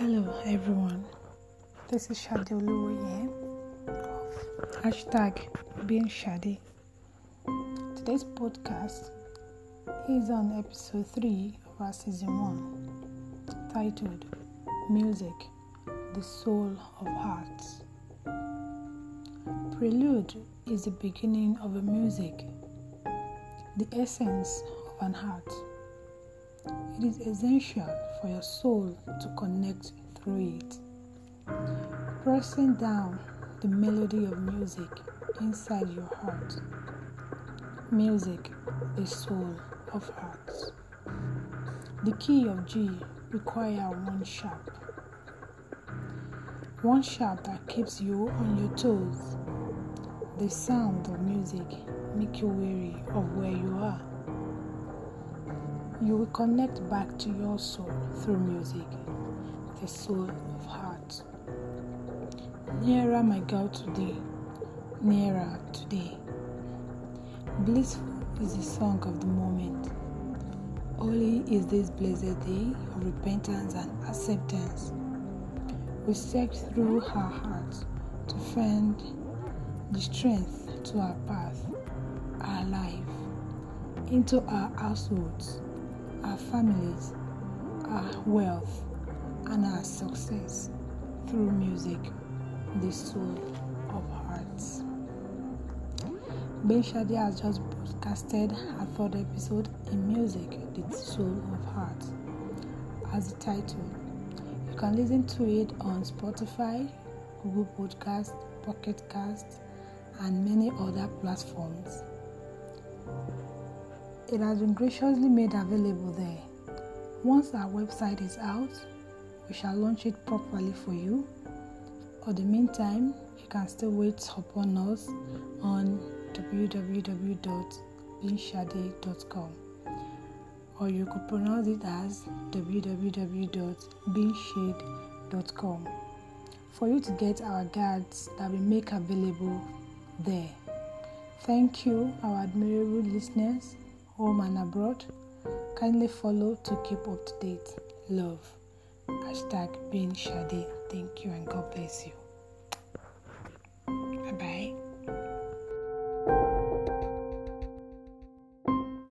everyone. This is Shade Oluwoye of hashtag being Shade. Today's podcast is on episode 3 of our season 1 titled Music, the Soul of Hearts. Prelude is the beginning of a music, the essence of an heart. It is essential for your soul to connect through it. Pressing down the melody of music inside your heart. Music, the soul of hearts. The key of G require one sharp. One sharp that keeps you on your toes. The sound of music make you weary of where you are. You will connect back to your soul through music, the soul of heart. Nearer, my God, to Thee, nearer to Thee. Blissful is the song of the moment. Holy is this blessed day of repentance and acceptance. We search through our hearts to find the strength to our path, our life, into our households our families, our wealth, and our success through music, the soul of hearts. Bein Shade has just broadcasted her third episode in Music, the Soul of Hearts, as the title. You can listen to it on Spotify, Google Podcast, Pocket Cast, and many other platforms. It has been graciously made available there. Once our website is out, we shall launch it properly for you. For the meantime, you can still wait upon us on www.binshade.com or you could pronounce it as www.binshade.com for you to get our guides that we make available there. Thank you, our admirable listeners home and abroad. Kindly follow to keep up to date. Love. Hashtag being Shade. Thank you and God bless you.